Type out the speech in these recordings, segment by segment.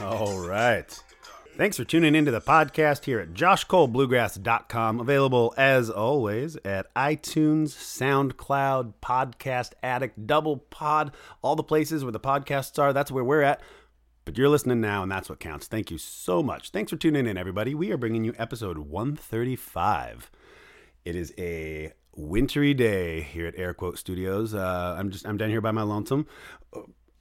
All right. Thanks for tuning into the podcast here at joshcolebluegrass.com. Available as always at iTunes, SoundCloud, Podcast Addict, Double Pod, all the places where the podcasts are. That's where we're at. But you're listening now, and that's what counts. Thank you so much. Thanks for tuning in, everybody. We are bringing you episode 135. It is a wintry day here at Air Quote Studios. Uh, I'm just I'm down here by my lonesome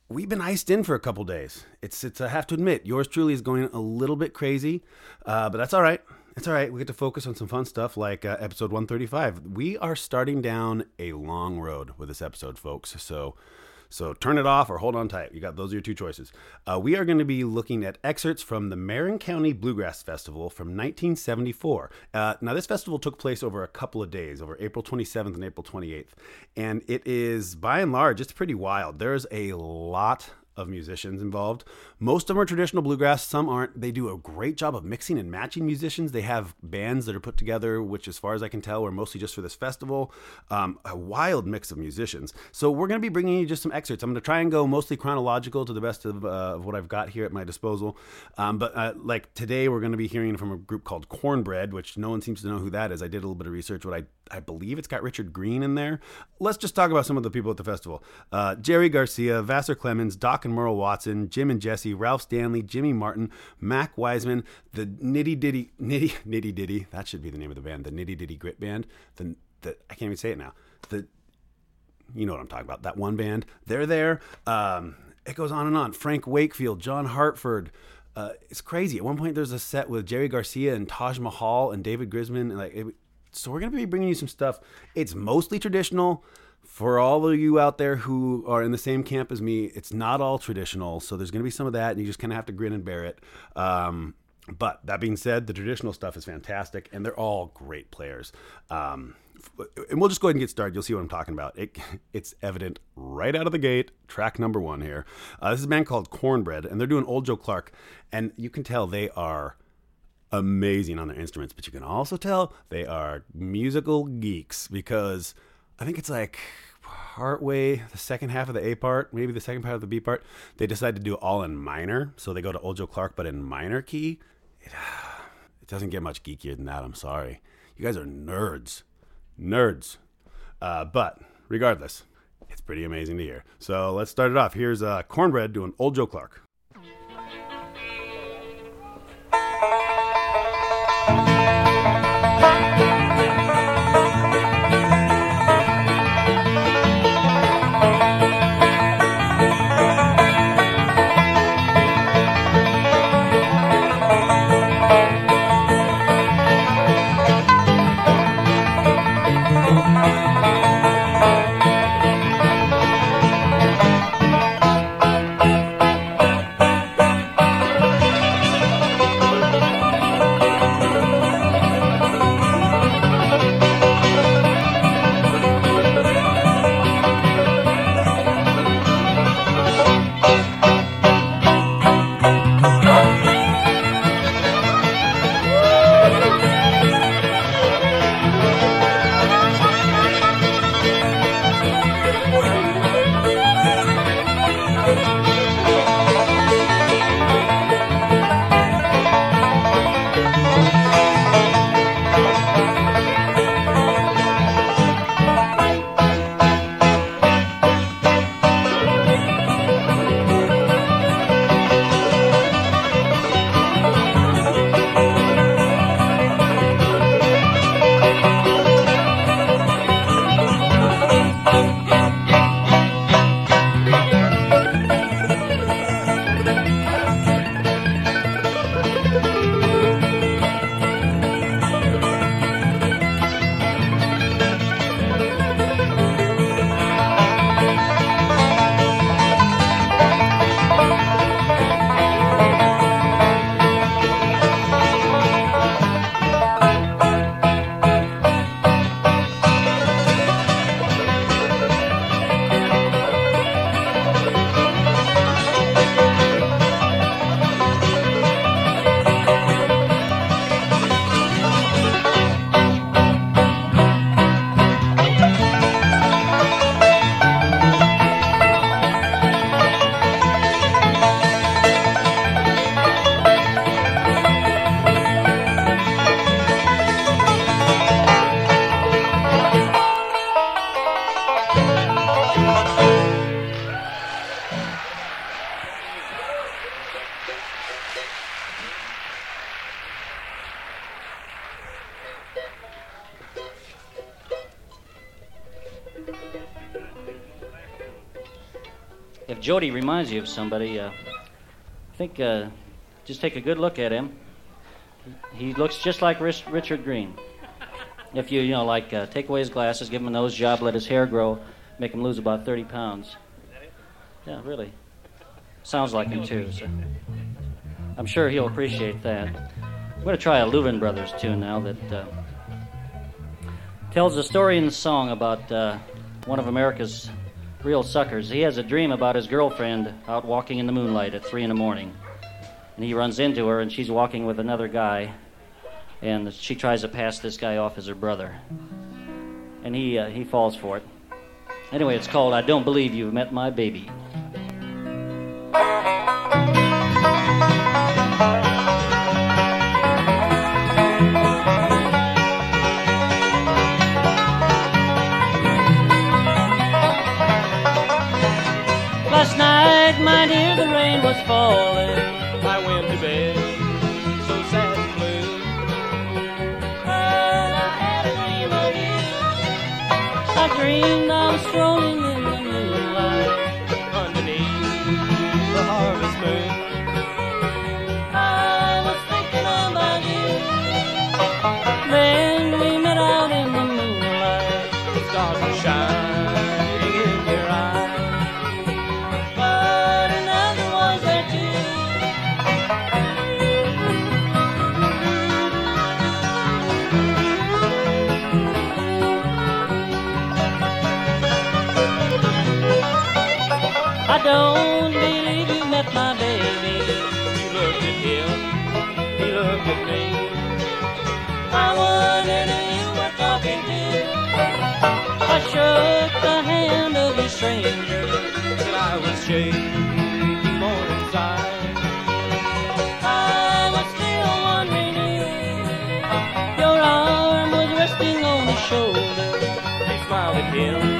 we've been iced in for a couple days. It's it's I have to admit, yours truly is going a little bit crazy, uh, but that's all right. It's all right. We get to focus on some fun stuff like uh, episode 135. We are starting down a long road with this episode, folks. So so turn it off or hold on tight. You got those are your two choices. Uh, we are going to be looking at excerpts from the Marin County Bluegrass Festival from 1974. Uh, now this festival took place over a couple of days, over April 27th and April 28th, and it is by and large it's pretty wild. There's a lot of musicians involved. Most of them are traditional bluegrass, some aren't. They do a great job of mixing and matching musicians. They have bands that are put together, which, as far as I can tell, are mostly just for this festival. Um, a wild mix of musicians. So, we're going to be bringing you just some excerpts. I'm going to try and go mostly chronological to the best of, uh, of what I've got here at my disposal. Um, but, uh, like today, we're going to be hearing from a group called Cornbread, which no one seems to know who that is. I did a little bit of research. What I I believe it's got Richard Green in there. Let's just talk about some of the people at the festival. Uh, Jerry Garcia, Vassar Clemens, Doc and Merle Watson, Jim and Jesse, Ralph Stanley, Jimmy Martin, Mac Wiseman, the Nitty Ditty Nitty Nitty Ditty. That should be the name of the band. The Nitty Ditty Grit Band. The the I can't even say it now. The you know what I'm talking about. That one band. They're there. Um, it goes on and on. Frank Wakefield, John Hartford. Uh, it's crazy. At one point, there's a set with Jerry Garcia and Taj Mahal and David Grisman. And like, it, so we're gonna be bringing you some stuff. It's mostly traditional. For all of you out there who are in the same camp as me, it's not all traditional. So there's gonna be some of that, and you just kind of have to grin and bear it. Um, but that being said, the traditional stuff is fantastic, and they're all great players. Um, and we'll just go ahead and get started. You'll see what I'm talking about. It, it's evident right out of the gate. Track number one here. Uh, this is a band called Cornbread, and they're doing Old Joe Clark, and you can tell they are amazing on their instruments, but you can also tell they are musical geeks because I think it's like partway the second half of the A part, maybe the second part of the B part, they decide to do all in minor. So they go to Old Joe Clark, but in minor key. It, it doesn't get much geekier than that. I'm sorry. You guys are nerds. Nerds. Uh, but regardless, it's pretty amazing to hear. So let's start it off. Here's uh, Cornbread doing Old Joe Clark. Bye. If Jody reminds you of somebody, uh, I think uh, just take a good look at him. He looks just like Richard Green. If you, you know, like uh, take away his glasses, give him a nose job, let his hair grow, make him lose about 30 pounds. Yeah, really. Sounds like him, too. So. I'm sure he'll appreciate that. I'm going to try a Louvin Brothers tune now that uh, tells a story in the song about uh, one of America's real suckers. He has a dream about his girlfriend out walking in the moonlight at 3 in the morning. And he runs into her, and she's walking with another guy. And she tries to pass this guy off as her brother. And he, uh, he falls for it. Anyway, it's called I Don't Believe You've Met My Baby. My dear, the rain was falling. I went to bed so sad and blue. And I had a dream of you. I dreamed I was strolling don't believe you met my baby. You looked at him, he looked at me. I wondered who you were talking to. I shook the hand of a stranger. That I was shaking more inside. I was still wondering your arm was resting on his shoulder. Smiled at him,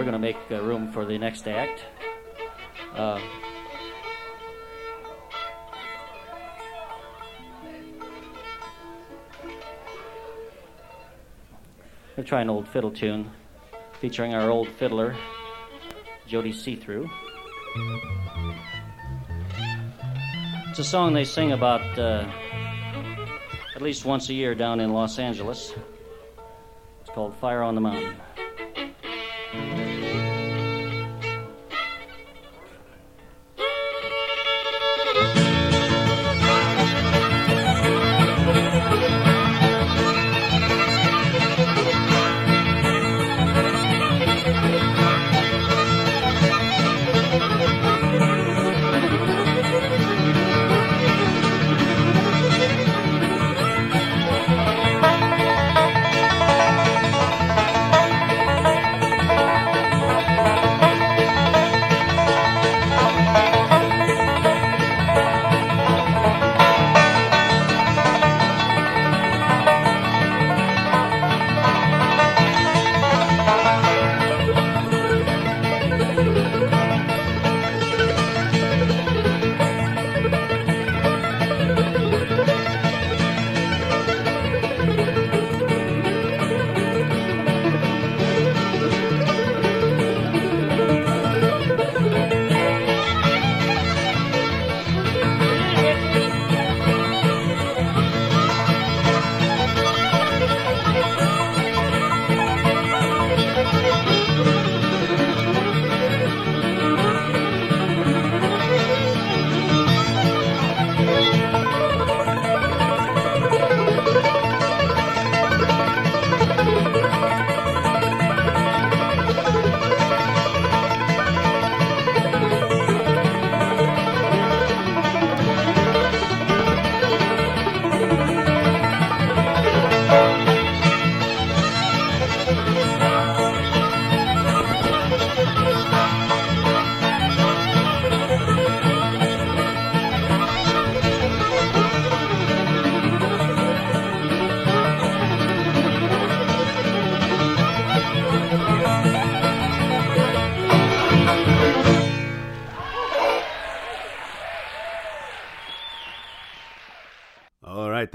we're going to make uh, room for the next act. Uh, we'll try an old fiddle tune featuring our old fiddler, Jody See-Through. It's a song they sing about uh, at least once a year down in Los Angeles. It's called Fire on the Mountain.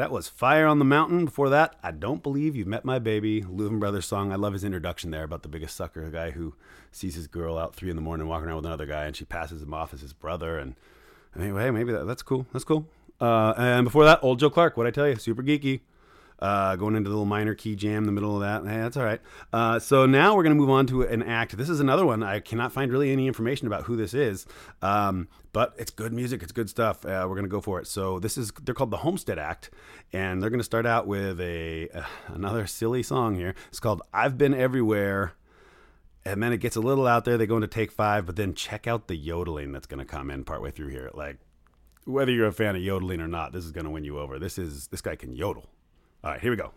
That was Fire on the Mountain. Before that, I Don't Believe You've Met My Baby, Louvin Brothers song. I love his introduction there about the biggest sucker, a guy who sees his girl out three in the morning walking around with another guy, and she passes him off as his brother. And anyway, maybe that, that's cool. That's cool. Uh, and before that, Old Joe Clark, what I tell you, super geeky. Uh, going into the little minor key jam in the middle of that. Hey, that's all right. Uh, so now we're going to move on to an act. This is another one. I cannot find really any information about who this is, um, but it's good music. It's good stuff. Uh, we're going to go for it. So this is they're called the Homestead Act, and they're going to start out with a uh, another silly song here. It's called "I've Been Everywhere." And then it gets a little out there. They go into take five, but then check out the yodeling that's going to come in partway through here. Like, whether you're a fan of yodeling or not, this is going to win you over. This is this guy can yodel. All right, here we go.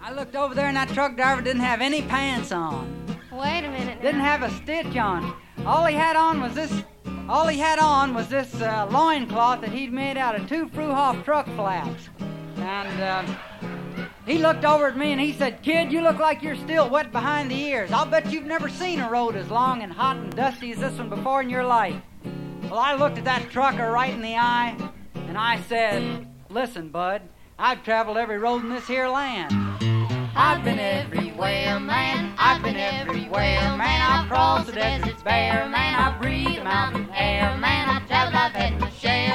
I looked over there and that truck driver didn't have any pants on. Wait a minute. Didn't have a stitch on. All he had on was this. All he had on was this uh, loincloth that he'd made out of two Fruhoff truck flaps. And uh, he looked over at me and he said, "Kid, you look like you're still wet behind the ears. I'll bet you've never seen a road as long and hot and dusty as this one before in your life." Well, I looked at that trucker right in the eye, and I said, "Listen, bud, I've traveled every road in this here land." I've been everywhere, man. I've been everywhere, man. I've crossed the deserts bare, man. I've breathed the mountain air, man. I've traveled, I've had my share,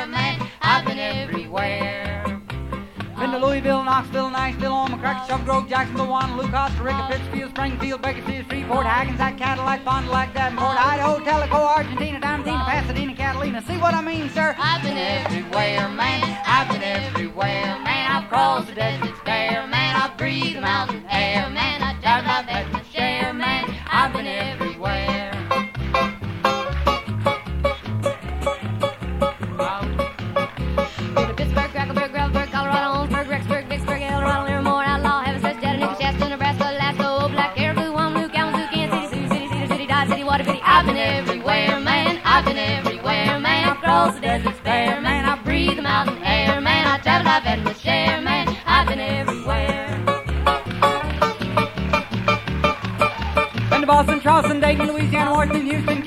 Louisville, Knoxville, Nashville, Omaha, Cracker, Shelf Grove, Jacksonville, Costa Rica, Pittsfield, Springfield, Bakersfield, Freeport, Hackensack, Cadillac, Fond du Lac, Davenport, Idaho, Tellico, Argentina, Diamantina, Pasadena, Catalina. See what I mean, sir? I've been everywhere, man. I've been everywhere, man. I've crossed the deserts bare, man. I've breathed the mountain air, man. I've traveled, my share,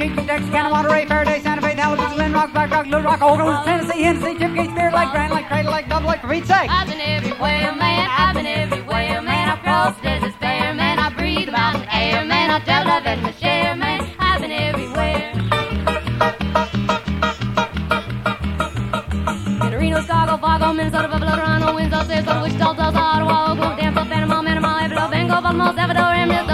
Kingston, Texas, Canada, Monterey, Faraday, Santa Fe, Lynn Rock, Black Rock, Little Rock, Tennessee, Lake, Grand Lake, Double for sake. I've been everywhere, man. I've been everywhere, man. I've crossed the deserts man. I breathe the mountain air, man. I've traveled, I've my share, man. I've been everywhere. Reno, Chicago, Fargo, Minnesota, Buffalo, Toronto, Winslow, Sarasota, Wichita, Tulsa, Ottawa, Oklahoma, Tampa, Panama, Ecuador, Bengal, Baltimore, Salvador, Killer,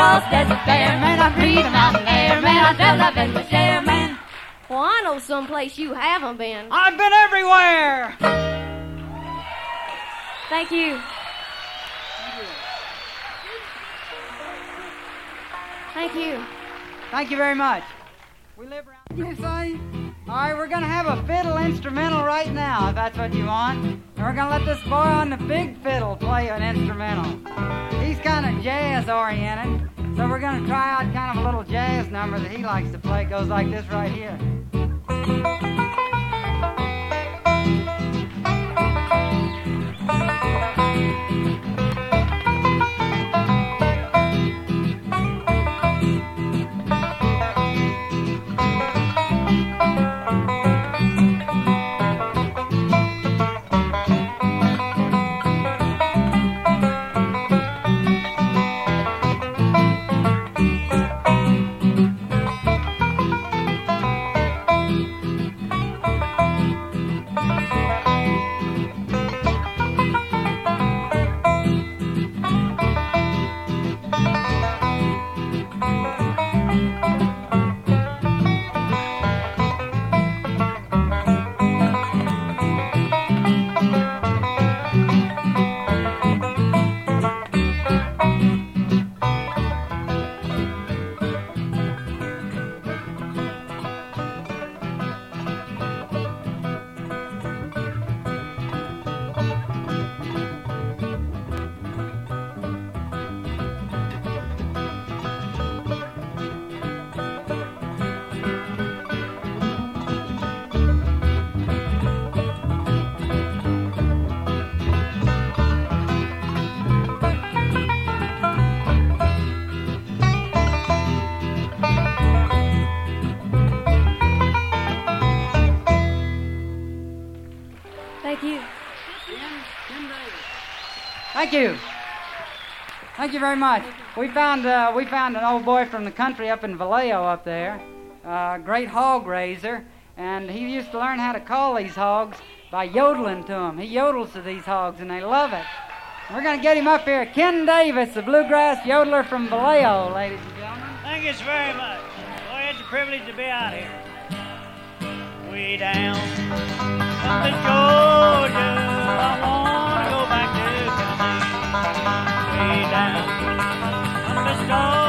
everywhere, man. I've crossed the deserts bare, man. I breathe the air, man. I've had my share, man. Well, I know someplace you haven't been. I've been everywhere. Thank you. Thank you. Thank you very much. We live around. You say? All right, we're gonna have a fiddle instrumental right now, if that's what you want. And we're gonna let this boy on the big fiddle play an instrumental. He's kind of jazz oriented, so we're gonna try out kind of a little jazz number that he likes to play. It goes like this right here. Thank you. Thank you very much. We found uh, we found an old boy from the country up in Vallejo up there, uh, great hog raiser, and he used to learn how to call these hogs by yodeling to them. He yodels to these hogs, and they love it. We're going to get him up here. Ken Davis, the bluegrass yodeler from Vallejo, ladies and gentlemen. Thank you very much. Boy, it's a privilege to be out here. Way down up in Georgia, way down. And the stars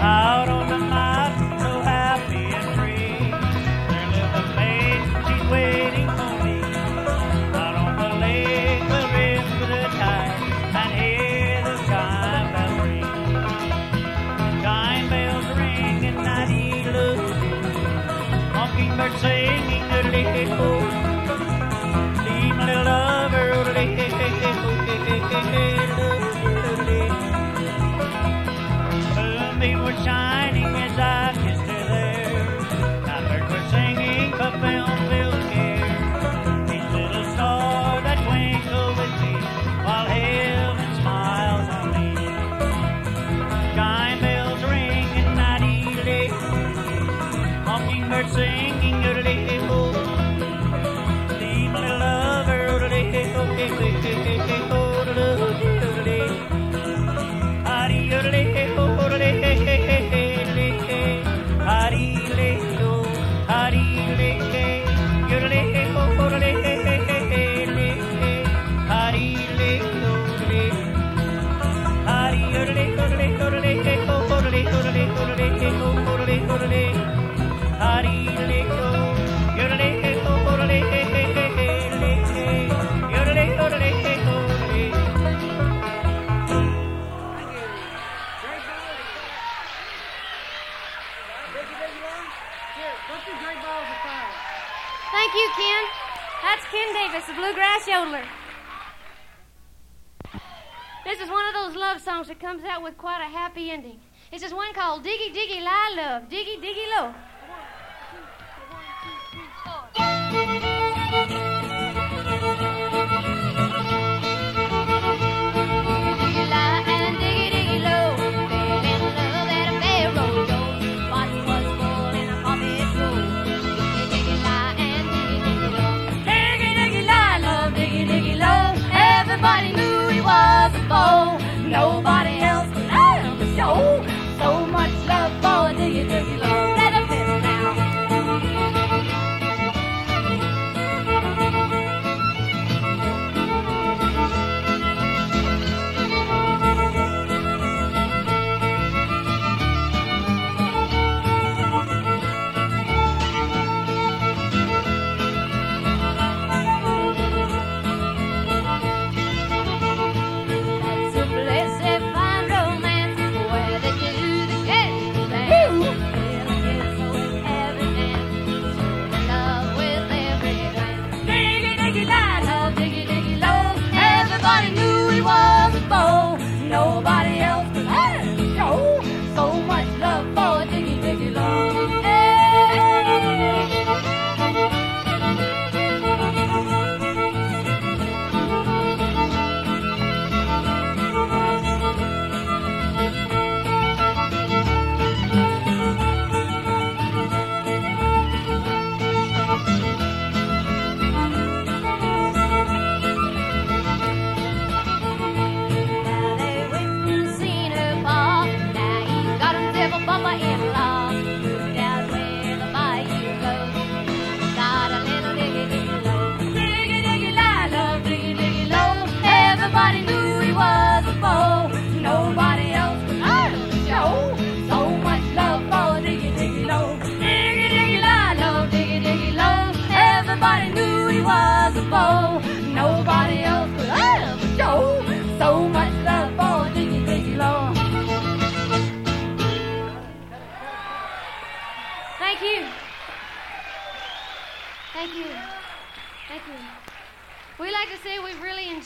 out Called Diggy Diggy Lie Love, Diggy Diggy Low. Diggy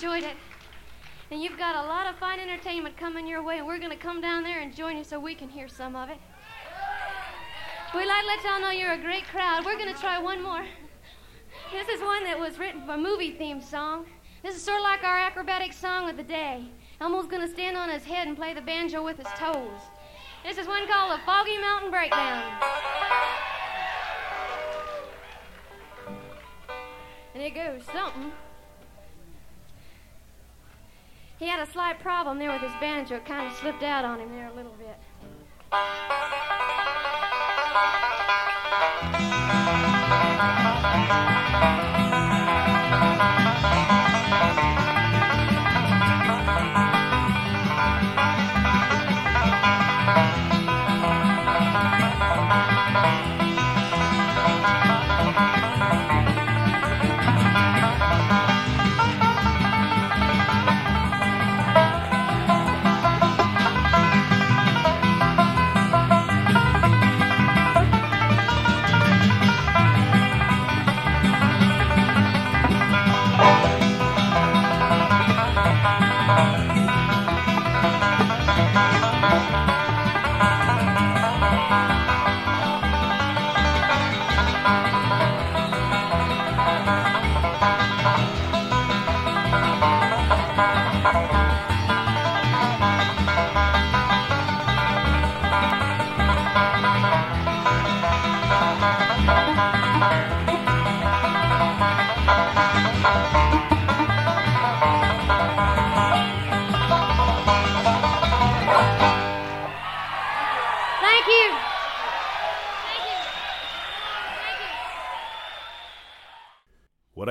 enjoyed it. And you've got a lot of fine entertainment coming your way, and we're going to come down there and join you so we can hear some of it. We'd like to let y'all know you're a great crowd. We're going to try one more. This is one that was written for a movie theme song. This is sort of like our acrobatic song of the day. Elmo's going to stand on his head and play the banjo with his toes. This is one called the Foggy Mountain Breakdown. And it goes something. He had a slight problem there with his banjo. It kind of slipped out on him there a little bit. Thank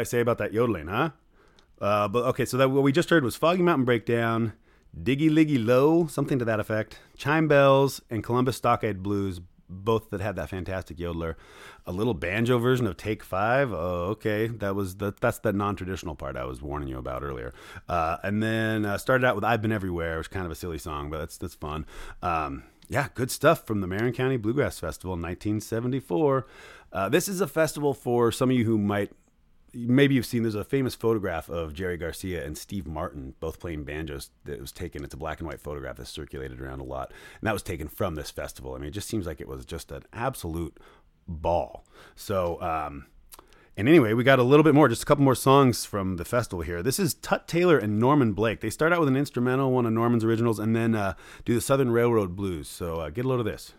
I say about that yodeling, huh? Uh, but okay, so that what we just heard was Foggy Mountain Breakdown, Diggy Liggy Low, something to that effect, Chime Bells, and Columbus Stockade Blues, both that had that fantastic yodeler. A little banjo version of Take Five. Oh, okay, that was the, that's the non-traditional part I was warning you about earlier. Uh, and then uh, started out with I've Been Everywhere, which is kind of a silly song, but that's that's fun. Um, yeah, good stuff from the Marin County Bluegrass Festival in 1974. Uh, this is a festival for some of you who might, maybe you've seen, there's a famous photograph of Jerry Garcia and Steve Martin both playing banjos that was taken. It's a black and white photograph that's circulated around a lot. And that was taken from this festival. I mean, it just seems like it was just an absolute ball. So, um, and anyway, we got a little bit more, just a couple more songs from the festival here. This is Tut Taylor and Norman Blake. They start out with an instrumental, one of Norman's originals, and then uh, do the Southern Railroad Blues. So uh, get a load of this.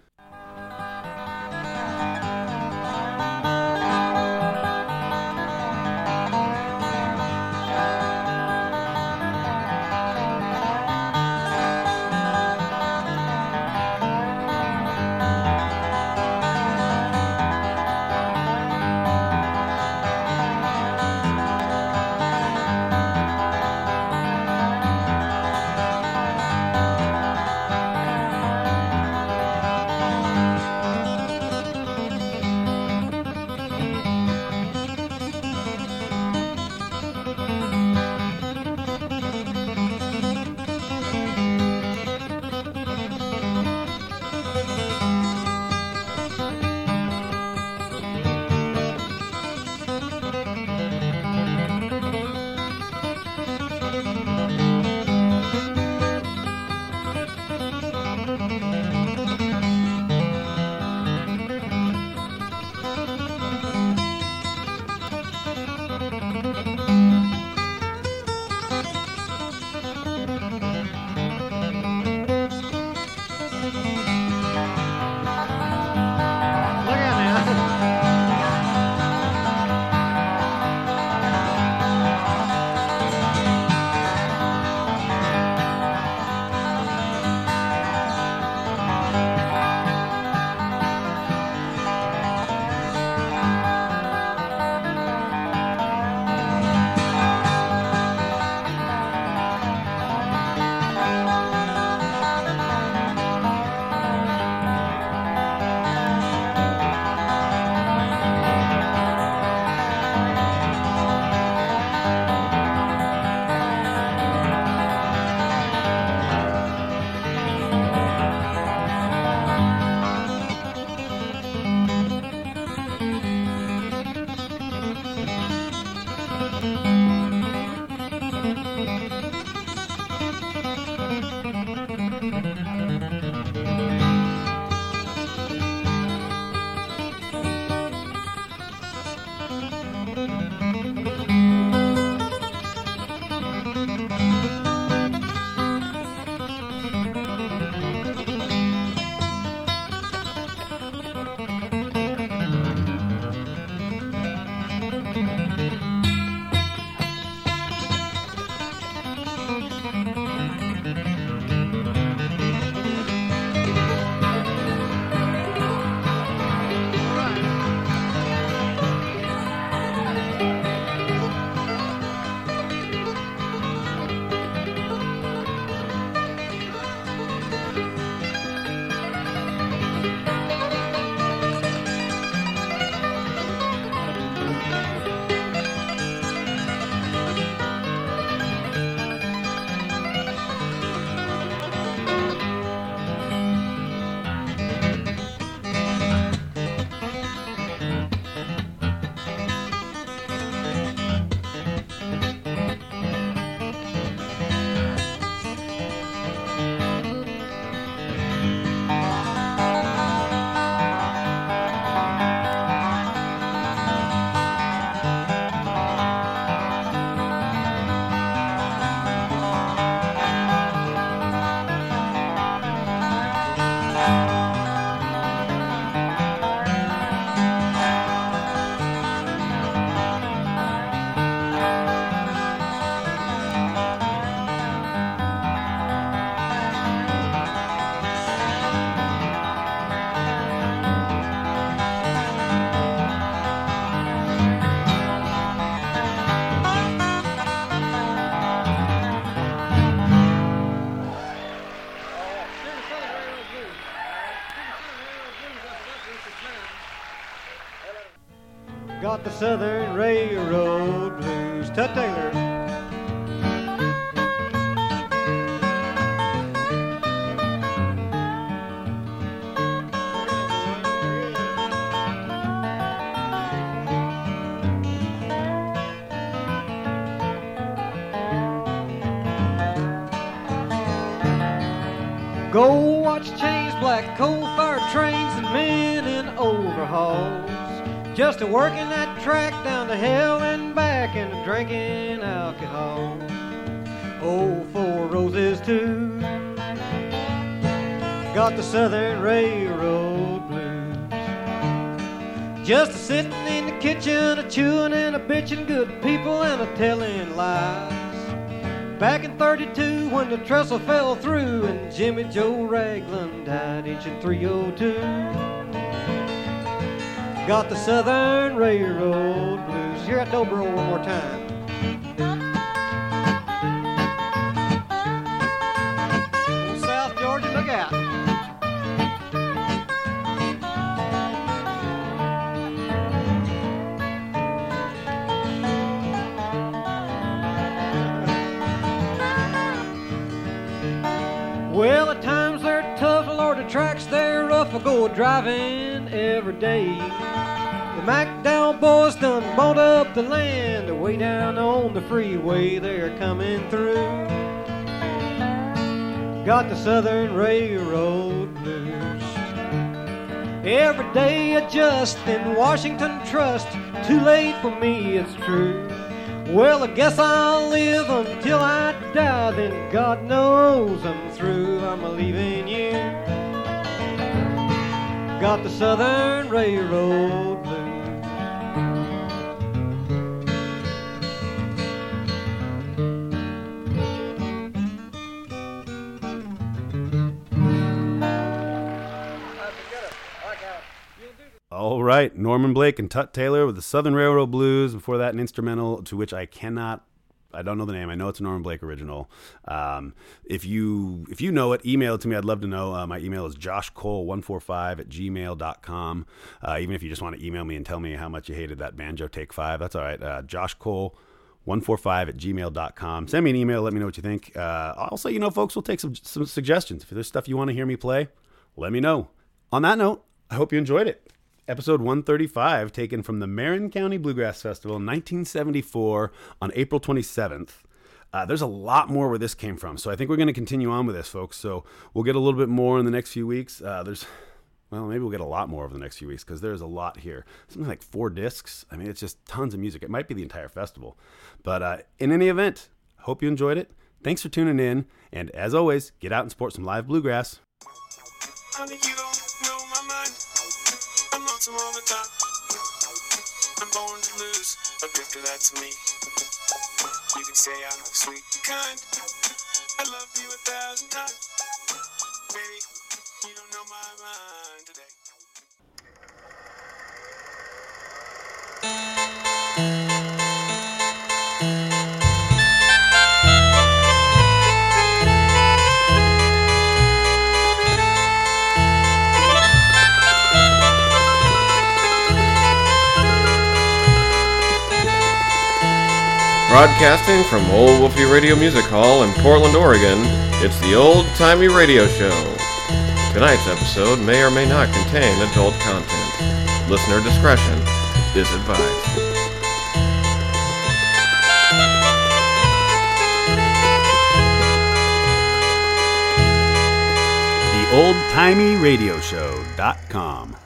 Southern Railroad Blues. Tut Taylor. A working that track down to hell and back and a drinking alcohol. Oh, four roses too. Got the Southern Railroad blues. Just a sitting in the kitchen, a chewing and a bitching, good people and a telling lies. Back in 32 when the trestle fell through and Jimmy Joe Raglan died inching 302. Got the Southern Railroad blues. Here at Dobro one more time. South Georgia, look out. Well, at times they're tough, Lord, the tracks they're rough. I go driving every day. The McDowell boys done bought up the land way down on the freeway. They're coming through. Got the Southern Railroad blues. Every day adjusting, Washington trust. Too late for me, it's true. Well, I guess I'll live until I die. Then God knows I'm through. I'm leaving you. Got the Southern Railroad. All right, Norman Blake and Tut Taylor with the Southern Railroad Blues. Before that, an instrumental to which I cannot. I don't know the name. I know it's a Norman Blake original. Um, if you if you know it, email it to me. I'd love to know. Uh, my email is joshcole145 at gmail.com. Uh, even if you just want to email me and tell me how much you hated that banjo take five, that's all right. Uh, joshcole145 at gmail.com. Send me an email. Let me know what you think. Uh, also, you know, folks, we'll take some, some suggestions. If there's stuff you want to hear me play, let me know. On that note, I hope you enjoyed it. Episode 135, taken from the Marin County Bluegrass Festival in 1974 on April 27th. Uh, there's a lot more where this came from, so I think we're going to continue on with this, folks. So we'll get a little bit more in the next few weeks. Uh, there's, well, maybe we'll get a lot more over the next few weeks because there's a lot here. Something like four discs. I mean, it's just tons of music. It might be the entire festival. But uh, in any event, hope you enjoyed it. Thanks for tuning in. And as always, get out and support some live bluegrass. Time. I'm born to lose, but picture that to me. You can say I'm sweet and kind. I love you a thousand times. Baby, Broadcasting from Old Wolfie Radio Music Hall in Portland, Oregon, it's the Old Timey Radio Show. Tonight's episode may or may not contain adult content. Listener discretion is advised. The oldtimey radio show.com.